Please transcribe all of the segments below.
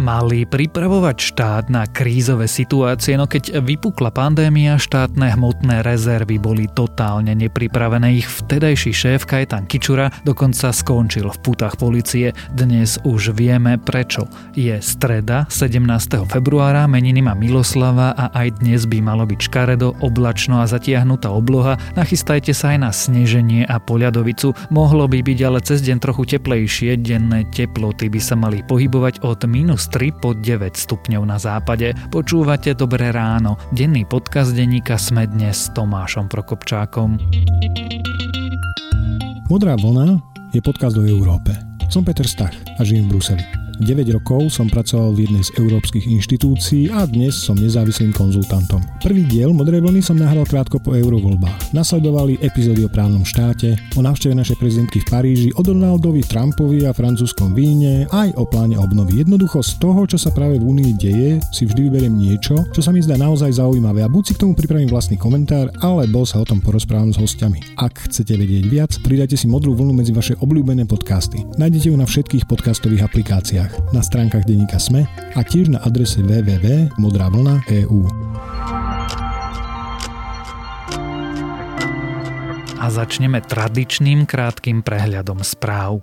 mali pripravovať štát na krízové situácie, no keď vypukla pandémia, štátne hmotné rezervy boli totálne nepripravené. Ich vtedajší šéf Kajetan Kičura dokonca skončil v putách policie. Dnes už vieme prečo. Je streda 17. februára, meniny má Miloslava a aj dnes by malo byť škaredo, oblačno a zatiahnutá obloha. Nachystajte sa aj na sneženie a poľadovicu. Mohlo by byť ale cez deň trochu teplejšie, denné teploty by sa mali pohybovať od minus 3 po 9 stupňov na západe. Počúvate Dobré ráno. Denný podcast denníka Sme dnes s Tomášom Prokopčákom. Modrá vlna je podcast o Európe. Som Peter Stach a žijem v Bruseli. 9 rokov som pracoval v jednej z európskych inštitúcií a dnes som nezávislým konzultantom. Prvý diel Modrej vlny som nahral krátko po eurovoľbách. Nasledovali epizódy o právnom štáte, o návšteve našej prezidentky v Paríži, o Donaldovi, Trumpovi a francúzskom víne, aj o pláne obnovy. Jednoducho z toho, čo sa práve v Únii deje, si vždy vyberiem niečo, čo sa mi zdá naozaj zaujímavé a buď si k tomu pripravím vlastný komentár, alebo sa o tom porozprávam s hostiami. Ak chcete vedieť viac, pridajte si modrú vlnu medzi vaše obľúbené podcasty. Nájdete ju na všetkých podcastových aplikáciách médiách, na stránkach denníka SME a tiež na adrese www.modravlna.eu. A začneme tradičným krátkým prehľadom správ.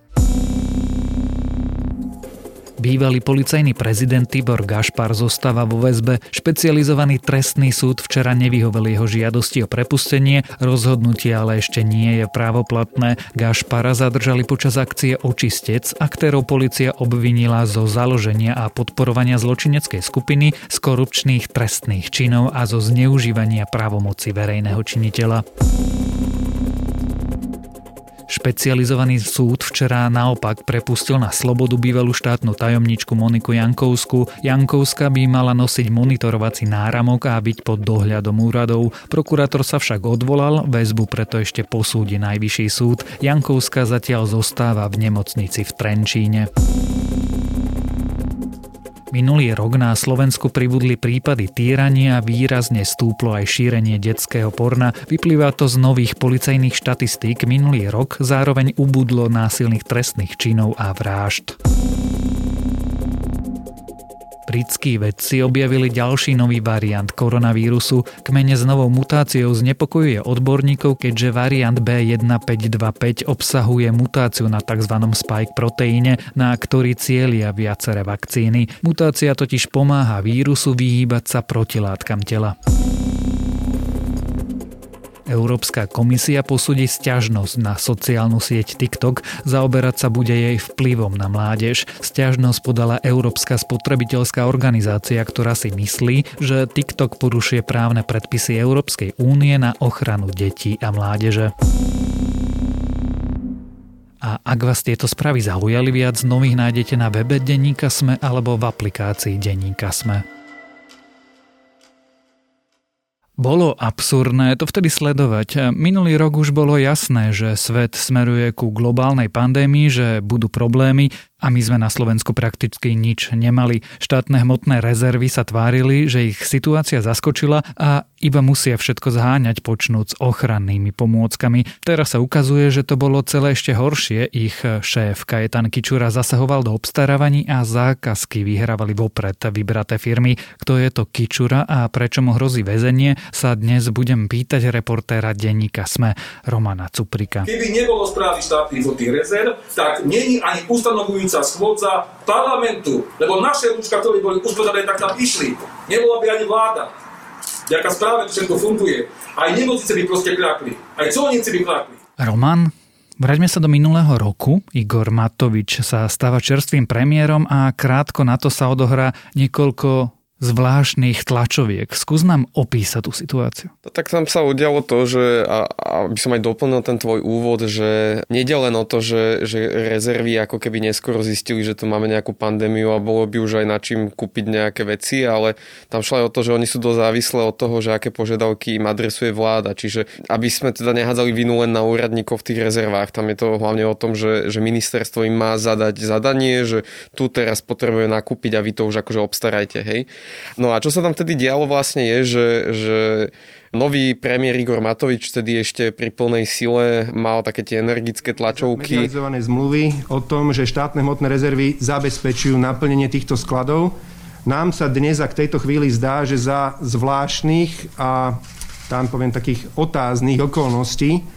Bývalý policajný prezident Tibor Gašpar zostáva vo väzbe. Špecializovaný trestný súd včera nevyhovel jeho žiadosti o prepustenie, rozhodnutie ale ešte nie je právoplatné. Gašpara zadržali počas akcie Očistec, a ktorou policia obvinila zo založenia a podporovania zločineckej skupiny z korupčných trestných činov a zo zneužívania právomoci verejného činiteľa. Špecializovaný súd včera naopak prepustil na slobodu bývalú štátnu tajomničku Moniku Jankovsku. Jankovska by mala nosiť monitorovací náramok a byť pod dohľadom úradov. Prokurátor sa však odvolal, väzbu preto ešte posúdi najvyšší súd. Jankovska zatiaľ zostáva v nemocnici v Trenčíne. Minulý rok na Slovensku pribudli prípady týrania, výrazne stúplo aj šírenie detského porna. Vyplýva to z nových policajných štatistík. Minulý rok zároveň ubudlo násilných trestných činov a vražd. Britskí vedci objavili ďalší nový variant koronavírusu. Kmene s novou mutáciou znepokojuje odborníkov, keďže variant B1525 obsahuje mutáciu na tzv. spike proteíne, na ktorý cieľia viaceré vakcíny. Mutácia totiž pomáha vírusu vyhýbať sa protilátkam tela. Európska komisia posúdi stiažnosť na sociálnu sieť TikTok, zaoberať sa bude jej vplyvom na mládež. Stiažnosť podala Európska spotrebiteľská organizácia, ktorá si myslí, že TikTok porušuje právne predpisy Európskej únie na ochranu detí a mládeže. A ak vás tieto správy zaujali viac, nových nájdete na webe Denníka Sme alebo v aplikácii Denníka Sme. Bolo absurdné to vtedy sledovať. Minulý rok už bolo jasné, že svet smeruje ku globálnej pandémii, že budú problémy a my sme na Slovensku prakticky nič nemali. Štátne hmotné rezervy sa tvárili, že ich situácia zaskočila a iba musia všetko zháňať počnúc ochrannými pomôckami. Teraz sa ukazuje, že to bolo celé ešte horšie. Ich šéf Kajetan Kičura zasahoval do obstarávaní a zákazky vyhrávali vopred vybraté firmy. Kto je to Kičura a prečo mu hrozí väzenie, sa dnes budem pýtať reportéra denníka SME Romana Cuprika. Keby nebolo správy štátnych rezerv, tak není ani ustanovujú budúca schôdza parlamentu, lebo naše rúčka, ktoré boli uspodané, tak tam išli. Nebola by ani vláda. Ďaká správe, všetko funguje. Aj nemocnice by proste kľakli. Aj colníci by kľakli. Roman, Vráťme sa do minulého roku. Igor Matovič sa stáva čerstvým premiérom a krátko na to sa odohrá niekoľko zvláštnych tlačoviek. Skús nám opísať tú situáciu. No tak tam sa udialo to, že a, aby som aj doplnil ten tvoj úvod, že nejde len o to, že, že rezervy ako keby neskoro zistili, že tu máme nejakú pandémiu a bolo by už aj na čím kúpiť nejaké veci, ale tam šlo aj o to, že oni sú dosť závislé od toho, že aké požiadavky im adresuje vláda. Čiže aby sme teda nehádzali vinu len na úradníkov v tých rezervách, tam je to hlavne o tom, že, že ministerstvo im má zadať zadanie, že tu teraz potrebuje nakúpiť a vy to už akože obstarajte, hej. No a čo sa tam vtedy dialo vlastne je, že, že Nový premiér Igor Matovič vtedy ešte pri plnej sile mal také tie energické tlačovky. Medializované zmluvy o tom, že štátne hmotné rezervy zabezpečujú naplnenie týchto skladov. Nám sa dnes a k tejto chvíli zdá, že za zvláštnych a tam poviem takých otáznych okolností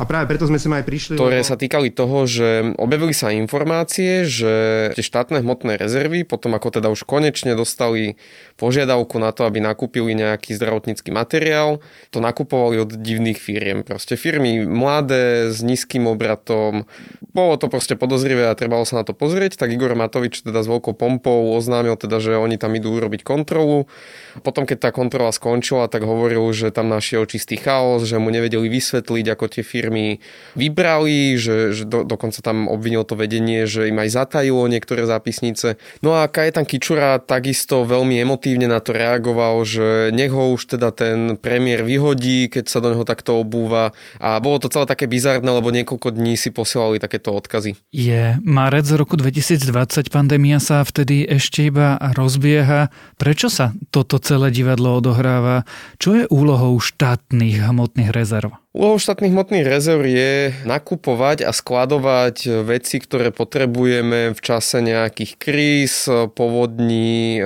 a práve preto sme sem aj prišli. Ktoré lebo... sa týkali toho, že objavili sa informácie, že tie štátne hmotné rezervy, potom ako teda už konečne dostali požiadavku na to, aby nakúpili nejaký zdravotnícky materiál, to nakupovali od divných firiem. Proste firmy mladé, s nízkym obratom. Bolo to proste podozrivé a trebalo sa na to pozrieť, tak Igor Matovič teda s veľkou pompou oznámil teda, že oni tam idú urobiť kontrolu. Potom, keď tá kontrola skončila, tak hovoril, že tam našiel čistý chaos, že mu nevedeli vysvetliť, ako tie firmy firmy vybrali, že, že do, dokonca tam obvinil to vedenie, že im aj zatajilo niektoré zápisnice. No a Kajetan Kičura takisto veľmi emotívne na to reagoval, že nech ho už teda ten premiér vyhodí, keď sa do neho takto obúva. A bolo to celé také bizarné, lebo niekoľko dní si posielali takéto odkazy. Je marec roku 2020, pandémia sa vtedy ešte iba rozbieha. Prečo sa toto celé divadlo odohráva? Čo je úlohou štátnych hmotných rezerv? Úlohou štátnych hmotných rezerv je nakupovať a skladovať veci, ktoré potrebujeme v čase nejakých kríz, povodní,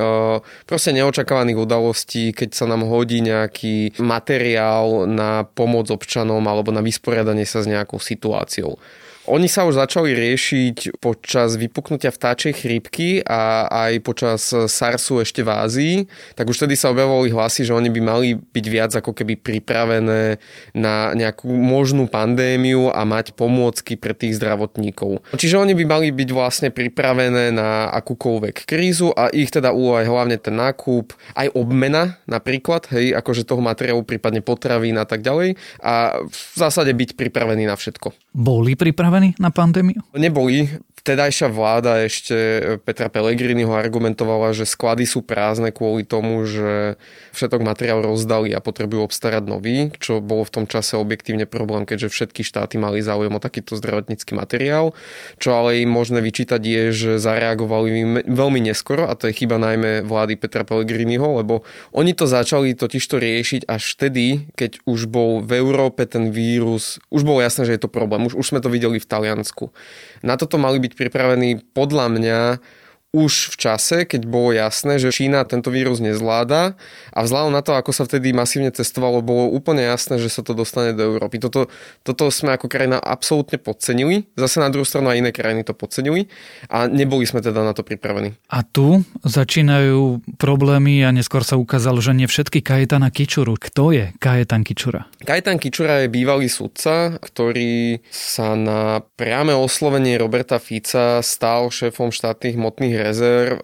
proste neočakávaných udalostí, keď sa nám hodí nejaký materiál na pomoc občanom alebo na vysporiadanie sa s nejakou situáciou. Oni sa už začali riešiť počas vypuknutia vtáčej chrípky a aj počas SARSu ešte v Ázii, tak už vtedy sa objavovali hlasy, že oni by mali byť viac ako keby pripravené na nejakú možnú pandémiu a mať pomôcky pre tých zdravotníkov. Čiže oni by mali byť vlastne pripravené na akúkoľvek krízu a ich teda úloha je hlavne ten nákup, aj obmena napríklad, hej, akože toho materiálu, prípadne potravín a tak ďalej a v zásade byť pripravený na všetko. Boli pripravení pripravení na pandémiu? Neboli. Vtedajšia vláda ešte Petra Pellegriniho argumentovala, že sklady sú prázdne kvôli tomu, že všetok materiál rozdali a potrebujú obstarať nový, čo bolo v tom čase objektívne problém, keďže všetky štáty mali záujem o takýto zdravotnícky materiál. Čo ale im možné vyčítať je, že zareagovali veľmi neskoro a to je chyba najmä vlády Petra Pellegriniho, lebo oni to začali totižto riešiť až vtedy, keď už bol v Európe ten vírus, už bolo jasné, že je to problém. Už, už sme to videli v Taliansku. Na toto mali byť pripravení podľa mňa už v čase, keď bolo jasné, že Čína tento vírus nezvláda a vzhľadom na to, ako sa vtedy masívne testovalo, bolo úplne jasné, že sa to dostane do Európy. Toto, toto sme ako krajina absolútne podcenili, zase na druhú stranu aj iné krajiny to podcenili a neboli sme teda na to pripravení. A tu začínajú problémy a neskôr sa ukázalo, že nie všetky Kajetana Kičuru. Kto je Kajetan Kičura? Kajetan Kičura je bývalý sudca, ktorý sa na priame oslovenie Roberta Fica stal šéfom štátnych hmotných rezerv.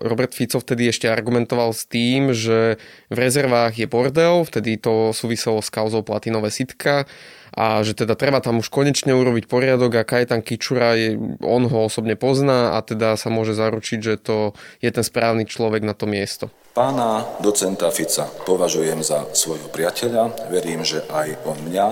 Robert Fico vtedy ešte argumentoval s tým, že v rezervách je bordel, vtedy to súviselo s kauzou platinové sitka a že teda treba tam už konečne urobiť poriadok a Kajetan Kičura, je, on ho osobne pozná a teda sa môže zaručiť, že to je ten správny človek na to miesto. Pána docenta Fica považujem za svojho priateľa, verím, že aj on mňa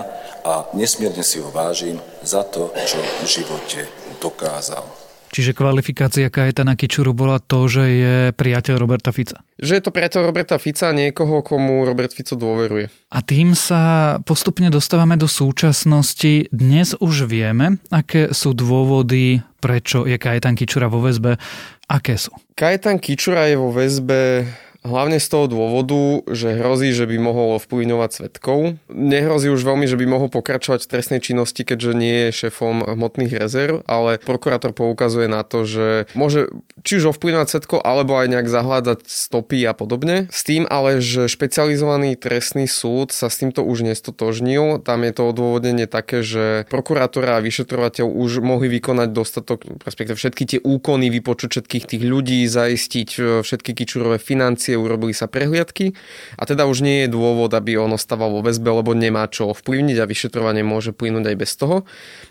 a nesmierne si ho vážim za to, čo v živote dokázal. Čiže kvalifikácia Kajetana Kičuru bola to, že je priateľ Roberta Fica. Že je to priateľ Roberta Fica, niekoho, komu Robert Fico dôveruje. A tým sa postupne dostávame do súčasnosti. Dnes už vieme, aké sú dôvody, prečo je Kajetan Kičura vo väzbe. Aké sú? Kajetan Kičura je vo väzbe Hlavne z toho dôvodu, že hrozí, že by mohol ovplyvňovať svetkov. Nehrozí už veľmi, že by mohol pokračovať v trestnej činnosti, keďže nie je šéfom hmotných rezerv, ale prokurátor poukazuje na to, že môže či už ovplyvňovať svetkov, alebo aj nejak zahľadať stopy a podobne. S tým ale, že špecializovaný trestný súd sa s týmto už nestotožnil. Tam je to odôvodnenie také, že prokurátor a vyšetrovateľ už mohli vykonať dostatok, respektíve všetky tie úkony, vypočuť všetkých tých ľudí, zaistiť e, všetky kičurové financie, urobili sa prehliadky a teda už nie je dôvod, aby on ostával vo väzbe, lebo nemá čo ovplyvniť a vyšetrovanie môže plynúť aj bez toho.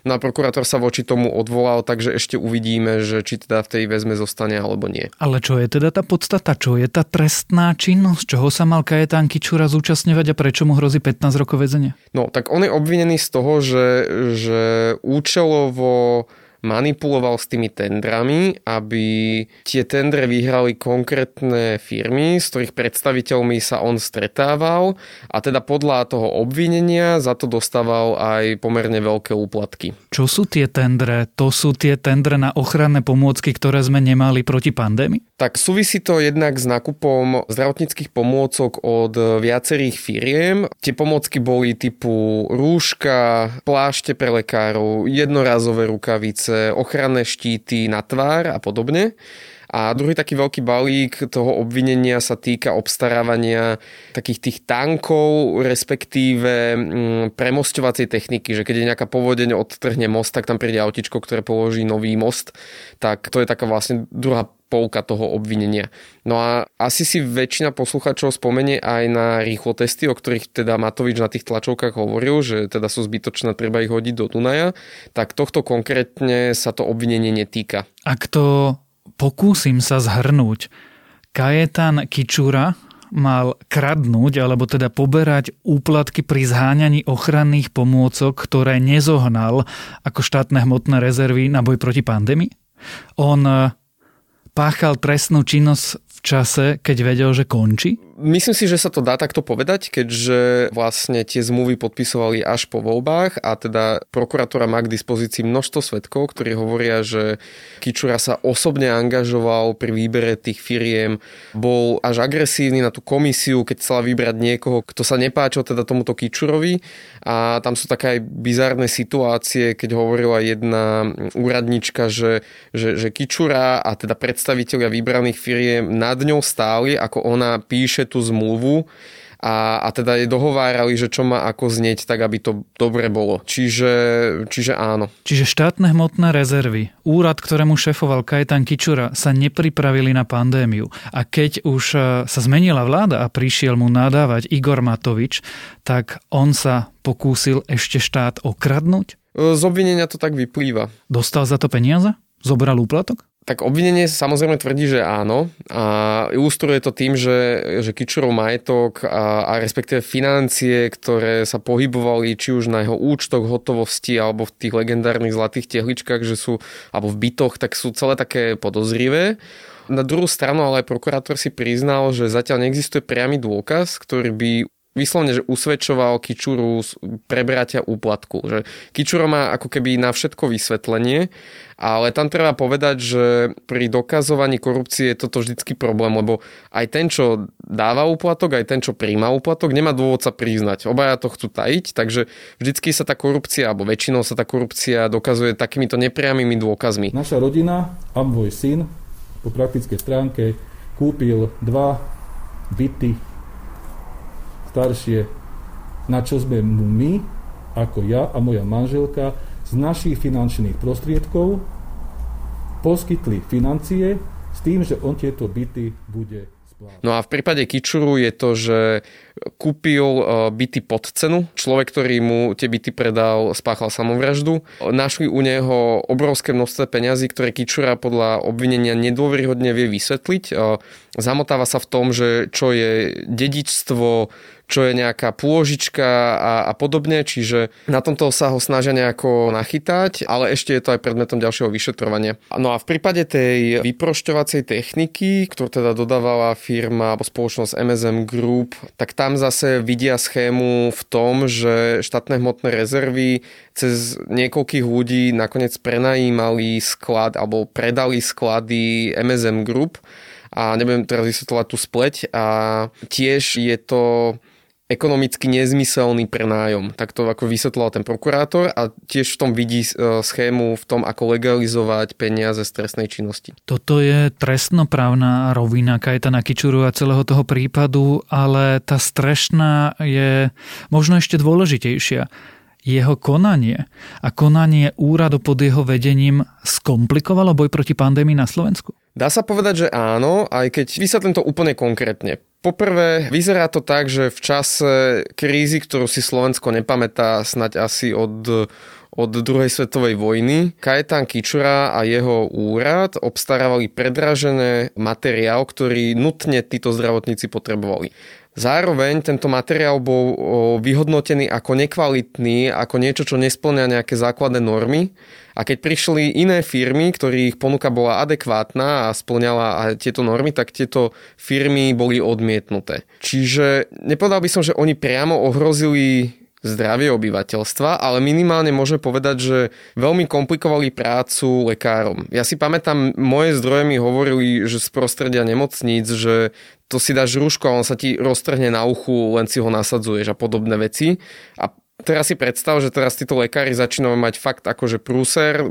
No a prokurátor sa voči tomu odvolal, takže ešte uvidíme, že či teda v tej väzme zostane alebo nie. Ale čo je teda tá podstata? Čo je tá trestná činnosť? Čoho sa mal Kajetán Kičura zúčastňovať a prečo mu hrozí 15 rokov väzenia? No, tak on je obvinený z toho, že, že účelovo manipuloval s tými tendrami, aby tie tendre vyhrali konkrétne firmy, s ktorých predstaviteľmi sa on stretával a teda podľa toho obvinenia za to dostával aj pomerne veľké úplatky. Čo sú tie tendre? To sú tie tendre na ochranné pomôcky, ktoré sme nemali proti pandémii? Tak súvisí to jednak s nákupom zdravotníckých pomôcok od viacerých firiem. Tie pomôcky boli typu rúška, plášte pre lekárov, jednorazové rukavice, ochranné štíty na tvár a podobne. A druhý taký veľký balík toho obvinenia sa týka obstarávania takých tých tankov, respektíve mm, premostovacej techniky, že keď je nejaká povodeň, odtrhne most, tak tam príde autičko, ktoré položí nový most. Tak to je taká vlastne druhá polka toho obvinenia. No a asi si väčšina posluchačov spomenie aj na rýchlo testy, o ktorých teda Matovič na tých tlačovkách hovoril, že teda sú zbytočné, treba ich hodiť do Dunaja, tak tohto konkrétne sa to obvinenie netýka. Ak to pokúsim sa zhrnúť. Kajetan Kičura mal kradnúť, alebo teda poberať úplatky pri zháňaní ochranných pomôcok, ktoré nezohnal ako štátne hmotné rezervy na boj proti pandémii? On eh, páchal trestnú činnosť v čase, keď vedel, že končí? Myslím si, že sa to dá takto povedať, keďže vlastne tie zmluvy podpisovali až po voľbách a teda prokuratúra má k dispozícii množstvo svetkov, ktorí hovoria, že Kičura sa osobne angažoval pri výbere tých firiem, bol až agresívny na tú komisiu, keď chcela vybrať niekoho, kto sa nepáčil teda tomuto Kičurovi. A tam sú také aj bizárne situácie, keď hovorila jedna úradnička, že, že, že Kičura a teda predstaviteľia vybraných firiem nad ňou stáli, ako ona píše tú zmluvu a, a teda je dohovárali, že čo má ako znieť, tak aby to dobre bolo. Čiže, čiže áno. Čiže štátne hmotné rezervy, úrad, ktorému šefoval Kajetan Kičura, sa nepripravili na pandémiu. A keď už e, sa zmenila vláda a prišiel mu nadávať Igor Matovič, tak on sa pokúsil ešte štát okradnúť? Z obvinenia to tak vyplýva. Dostal za to peniaze? Zobral úplatok? Tak obvinenie samozrejme tvrdí, že áno a ilustruje to tým, že, že Kičurov majetok a, a respektíve financie, ktoré sa pohybovali či už na jeho účtoch hotovosti alebo v tých legendárnych zlatých tehličkách, že sú, alebo v bytoch, tak sú celé také podozrivé. Na druhú stranu ale aj prokurátor si priznal, že zatiaľ neexistuje priamy dôkaz, ktorý by vyslovne, že usvedčoval Kičuru prebratia úplatku. Že Kičuro má ako keby na všetko vysvetlenie, ale tam treba povedať, že pri dokazovaní korupcie je toto vždycky problém, lebo aj ten, čo dáva úplatok, aj ten, čo príjma úplatok, nemá dôvod sa priznať. Obaja to chcú tajiť, takže vždycky sa tá korupcia, alebo väčšinou sa tá korupcia dokazuje takýmito nepriamými dôkazmi. Naša rodina a môj syn po praktickej stránke kúpil dva byty staršie, na čo sme my, ako ja a moja manželka, z našich finančných prostriedkov poskytli financie s tým, že on tieto byty bude No a v prípade Kičuru je to, že kúpil e, byty pod cenu. Človek, ktorý mu tie byty predal, spáchal samovraždu. Našli u neho obrovské množstvo peňazí, ktoré Kičura podľa obvinenia nedôveryhodne vie vysvetliť. Zamotáva sa v tom, že čo je dedičstvo, čo je nejaká pôžička a, a podobne, čiže na tomto sa ho snažia nejako nachytať, ale ešte je to aj predmetom ďalšieho vyšetrovania. No a v prípade tej vyprošťovacej techniky, ktorú teda dodávala firma alebo spoločnosť MSM Group, tak tam zase vidia schému v tom, že štátne hmotné rezervy cez niekoľkých ľudí nakoniec prenajímali sklad alebo predali sklady MSM Group a nebudem teraz vysvetľovať tú spleť a tiež je to ekonomicky nezmyselný prenájom. Tak to ako vysvetloval ten prokurátor a tiež v tom vidí e, schému v tom, ako legalizovať peniaze z trestnej činnosti. Toto je trestnoprávna rovina Kajtana Kičuru a celého toho prípadu, ale tá strešná je možno ešte dôležitejšia jeho konanie a konanie úradu pod jeho vedením skomplikovalo boj proti pandémii na Slovensku? Dá sa povedať, že áno, aj keď vysvetlím to úplne konkrétne. Poprvé, vyzerá to tak, že v čase krízy, ktorú si Slovensko nepamätá snať asi od od druhej svetovej vojny. Kajetán Kičura a jeho úrad obstarávali predražené materiál, ktorý nutne títo zdravotníci potrebovali. Zároveň tento materiál bol vyhodnotený ako nekvalitný, ako niečo, čo nesplňa nejaké základné normy. A keď prišli iné firmy, ktorých ponuka bola adekvátna a splňala tieto normy, tak tieto firmy boli odmietnuté. Čiže nepovedal by som, že oni priamo ohrozili zdravie obyvateľstva, ale minimálne môže povedať, že veľmi komplikovali prácu lekárom. Ja si pamätám, moje zdroje mi hovorili, že z prostredia nemocníc, že to si dáš rúško a on sa ti roztrhne na uchu, len si ho nasadzuješ a podobné veci. A teraz si predstav, že teraz títo lekári začínajú mať fakt akože prúser,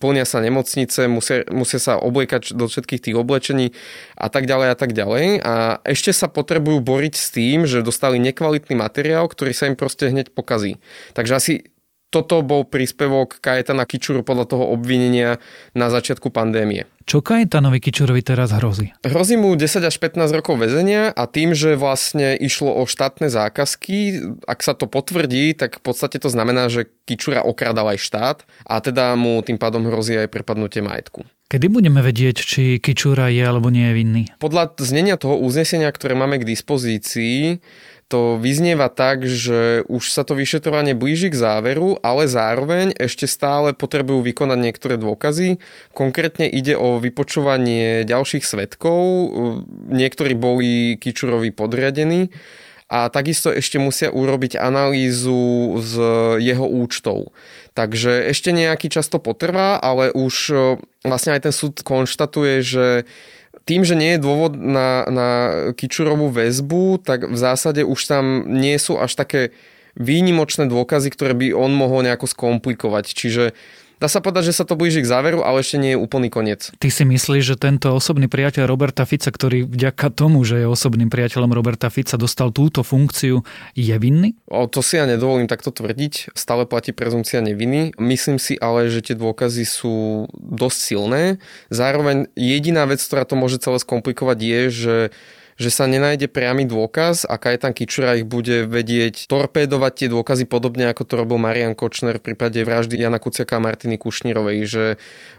plnia sa nemocnice, musia, musia sa obliekať do všetkých tých oblečení a tak ďalej a tak ďalej. A ešte sa potrebujú boriť s tým, že dostali nekvalitný materiál, ktorý sa im proste hneď pokazí. Takže asi toto bol príspevok Kajetana Kičuru podľa toho obvinenia na začiatku pandémie. Čo Kajetanovi Kičurovi teraz hrozí? Hrozí mu 10 až 15 rokov väzenia a tým, že vlastne išlo o štátne zákazky, ak sa to potvrdí, tak v podstate to znamená, že Kičura okradal aj štát a teda mu tým pádom hrozí aj prepadnutie majetku. Kedy budeme vedieť, či Kičura je alebo nie je vinný? Podľa znenia toho uznesenia, ktoré máme k dispozícii, to vyznieva tak, že už sa to vyšetrovanie blíži k záveru, ale zároveň ešte stále potrebujú vykonať niektoré dôkazy. Konkrétne ide o vypočúvanie ďalších svetkov, niektorí boli Kičurovi podriadení a takisto ešte musia urobiť analýzu z jeho účtov. Takže ešte nejaký čas to potrvá, ale už vlastne aj ten súd konštatuje, že tým, že nie je dôvod na, na Kičurovú väzbu, tak v zásade už tam nie sú až také výnimočné dôkazy, ktoré by on mohol nejako skomplikovať. Čiže Dá sa povedať, že sa to blíži k záveru, ale ešte nie je úplný koniec. Ty si myslíš, že tento osobný priateľ Roberta Fica, ktorý vďaka tomu, že je osobným priateľom Roberta Fica, dostal túto funkciu, je vinný? O to si ja nedovolím takto tvrdiť. Stále platí prezumcia neviny. Myslím si ale, že tie dôkazy sú dosť silné. Zároveň jediná vec, ktorá to môže celé skomplikovať, je, že že sa nenájde priamy dôkaz a Kajetan Kičura ich bude vedieť torpédovať tie dôkazy podobne ako to robil Marian Kočner v prípade vraždy Jana Kuciaka a Martiny Kušnírovej, že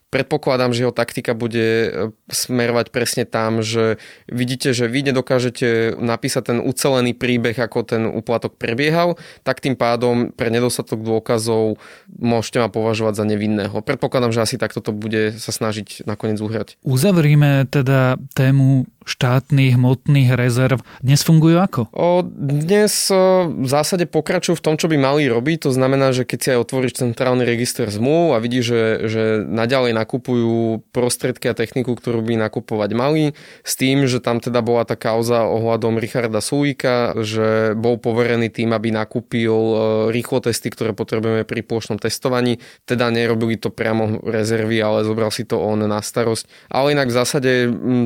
Predpokladám, že jeho taktika bude e, smerovať presne tam, že vidíte, že vy nedokážete napísať ten ucelený príbeh, ako ten úplatok prebiehal, tak tým pádom pre nedostatok dôkazov môžete ma považovať za nevinného. Predpokladám, že asi takto to bude sa snažiť nakoniec uhrať. Uzavrime teda tému štátnych hmotných rezerv dnes fungujú ako? O, dnes o, v zásade pokračujú v tom, čo by mali robiť. To znamená, že keď si aj otvoríš centrálny register zmluv a vidíš, že, že naďalej nakupujú prostriedky a techniku, ktorú by nakupovať mali, s tým, že tam teda bola tá kauza ohľadom Richarda Sulíka, že bol poverený tým, aby nakúpil e, rýchlo testy, ktoré potrebujeme pri plošnom testovaní. Teda nerobili to priamo rezervy, ale zobral si to on na starosť. Ale inak v zásade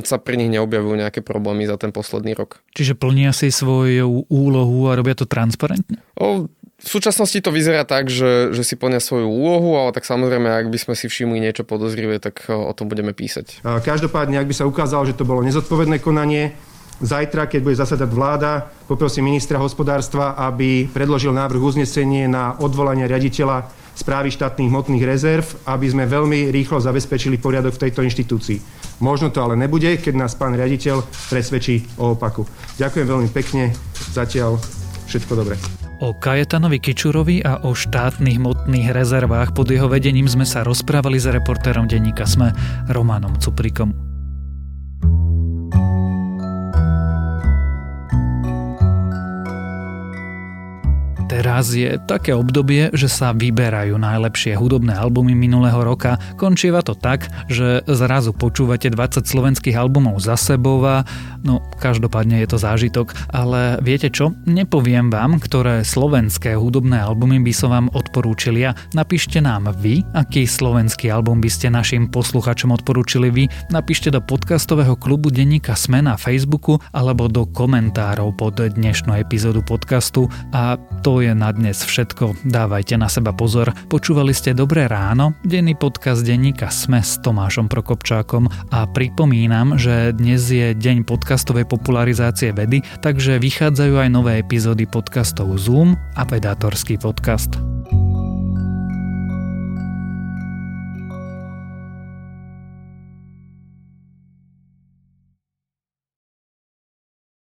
sa pri nich neobjavujú nejaké problémy za ten posledný rok. Čiže plnia si svoju úlohu a robia to transparentne? O, v súčasnosti to vyzerá tak, že, že si plnia svoju úlohu, ale tak samozrejme, ak by sme si všimli niečo podozrivé, tak o tom budeme písať. Každopádne, ak by sa ukázalo, že to bolo nezodpovedné konanie, Zajtra, keď bude zasadať vláda, poprosím ministra hospodárstva, aby predložil návrh uznesenie na odvolanie riaditeľa správy štátnych hmotných rezerv, aby sme veľmi rýchlo zabezpečili poriadok v tejto inštitúcii. Možno to ale nebude, keď nás pán riaditeľ presvedčí o opaku. Ďakujem veľmi pekne, zatiaľ všetko dobré. O Kajetanovi Kičurovi a o štátnych hmotných rezervách pod jeho vedením sme sa rozprávali s reportérom denníka SME Romanom Cuprikom. Teraz je také obdobie, že sa vyberajú najlepšie hudobné albumy minulého roka. Končieva to tak, že zrazu počúvate 20 slovenských albumov za sebou a no každopádne je to zážitok. Ale viete čo? Nepoviem vám, ktoré slovenské hudobné albumy by som vám odporúčil ja. Napíšte nám vy, aký slovenský album by ste našim posluchačom odporúčili vy. Napíšte do podcastového klubu Denníka Sme na Facebooku alebo do komentárov pod dnešnú epizódu podcastu a to je na dnes všetko. Dávajte na seba pozor. Počúvali ste Dobré ráno, denný podcast denníka Sme s Tomášom Prokopčákom a pripomínam, že dnes je deň podcastovej popularizácie vedy, takže vychádzajú aj nové epizódy podcastov Zoom a Vedátorský podcast.